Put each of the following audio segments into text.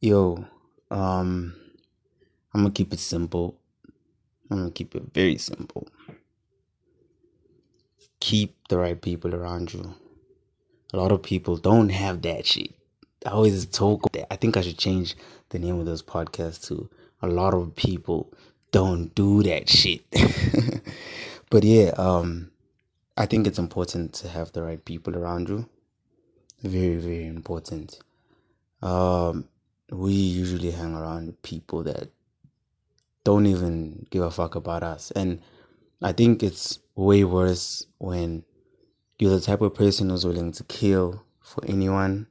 Yo, um, I'm gonna keep it simple. I'm gonna keep it very simple. Keep the right people around you. A lot of people don't have that shit. I always talk that. I think I should change the name of this podcast to a lot of people don't do that shit. but yeah, um, I think it's important to have the right people around you. Very, very important. Um, we usually hang around people that don't even give a fuck about us. And I think it's way worse when you're the type of person who's willing to kill for anyone.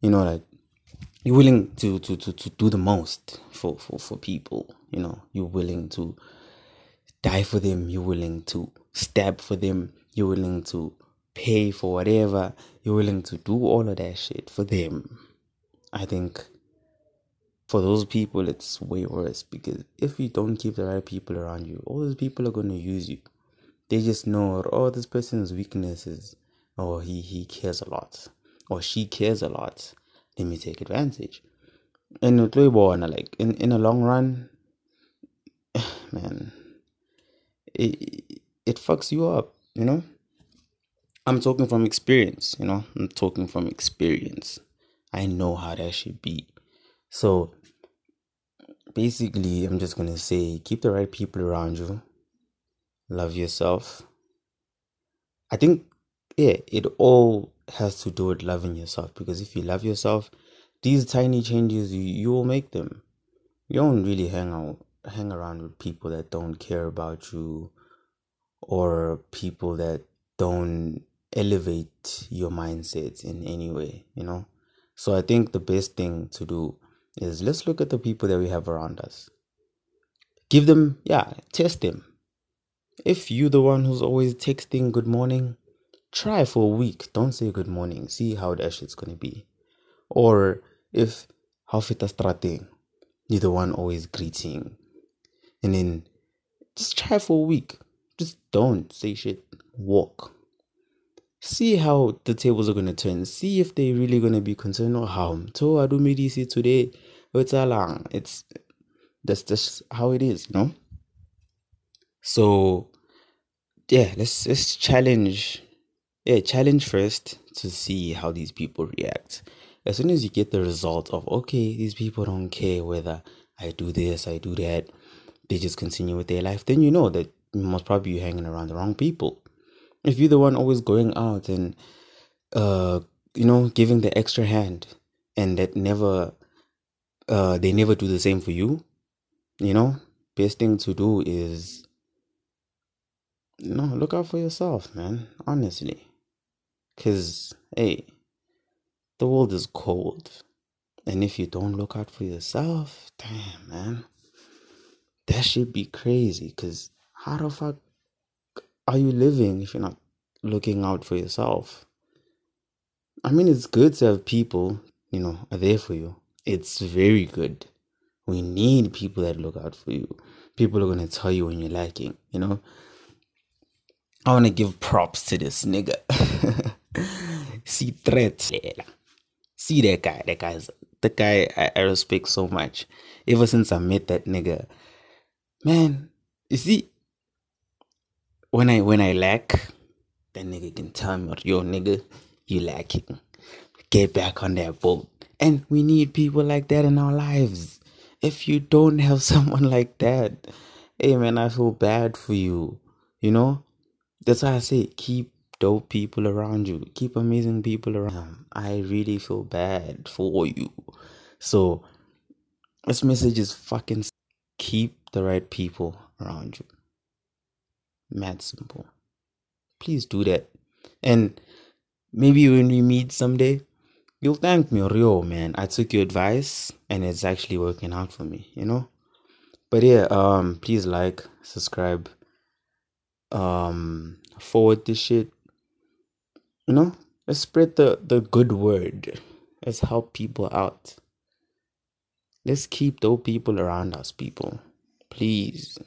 You know, like you're willing to, to, to, to do the most for, for, for people. You know, you're willing to die for them, you're willing to stab for them, you're willing to pay for whatever, you're willing to do all of that shit for them. I think for those people it's way worse because if you don't keep the right people around you, all those people are gonna use you. They just know oh this person's weaknesses or oh, he he cares a lot or she cares a lot. Let me take advantage. And like in, in a long run, man, it it fucks you up, you know? I'm talking from experience, you know? I'm talking from experience. I know how that should be. So basically, I'm just going to say keep the right people around you, love yourself. I think, yeah, it all has to do with loving yourself because if you love yourself, these tiny changes you, you will make them. You don't really hang out hang around with people that don't care about you or people that don't elevate your mindset in any way, you know? So I think the best thing to do is let's look at the people that we have around us. Give them, yeah, test them. If you're the one who's always texting good morning, try for a week. Don't say good morning. See how that shit's gonna be. Or if how fit starting, you're the one always greeting. And then just try for a week. Just don't say shit. Walk see how the tables are going to turn. See if they're really going to be concerned or how. So I do medisi today. It's long. It's that's just how it is, you know. So yeah, let's let's challenge. Yeah, challenge first to see how these people react. As soon as you get the result of okay, these people don't care whether I do this, I do that, they just continue with their life, then you know that most probably you're hanging around the wrong people if you're the one always going out and uh you know giving the extra hand and that never uh they never do the same for you you know best thing to do is know look out for yourself man honestly. Because hey the world is cold. And if you don't look out for yourself damn man that should be crazy. Because how the fuck are you living if you're not looking out for yourself? I mean, it's good to have people, you know, are there for you. It's very good. We need people that look out for you. People are going to tell you when you're lacking, you know. I want to give props to this nigga. See threats. See that guy. That guy's the guy I, I respect so much. Ever since I met that nigga, man. You see, when I when I lack, that nigga can tell me, yo nigga, you lacking. Get back on that boat. And we need people like that in our lives. If you don't have someone like that, hey man, I feel bad for you. You know? That's why I say keep dope people around you. Keep amazing people around. I really feel bad for you. So this message is fucking keep the right people around you. Mad simple. Please do that. And maybe when we meet someday, you'll thank me, Rio, man. I took your advice and it's actually working out for me, you know? But yeah, um, please like, subscribe, um, forward this shit. You know? Let's spread the, the good word. Let's help people out. Let's keep those people around us, people. Please.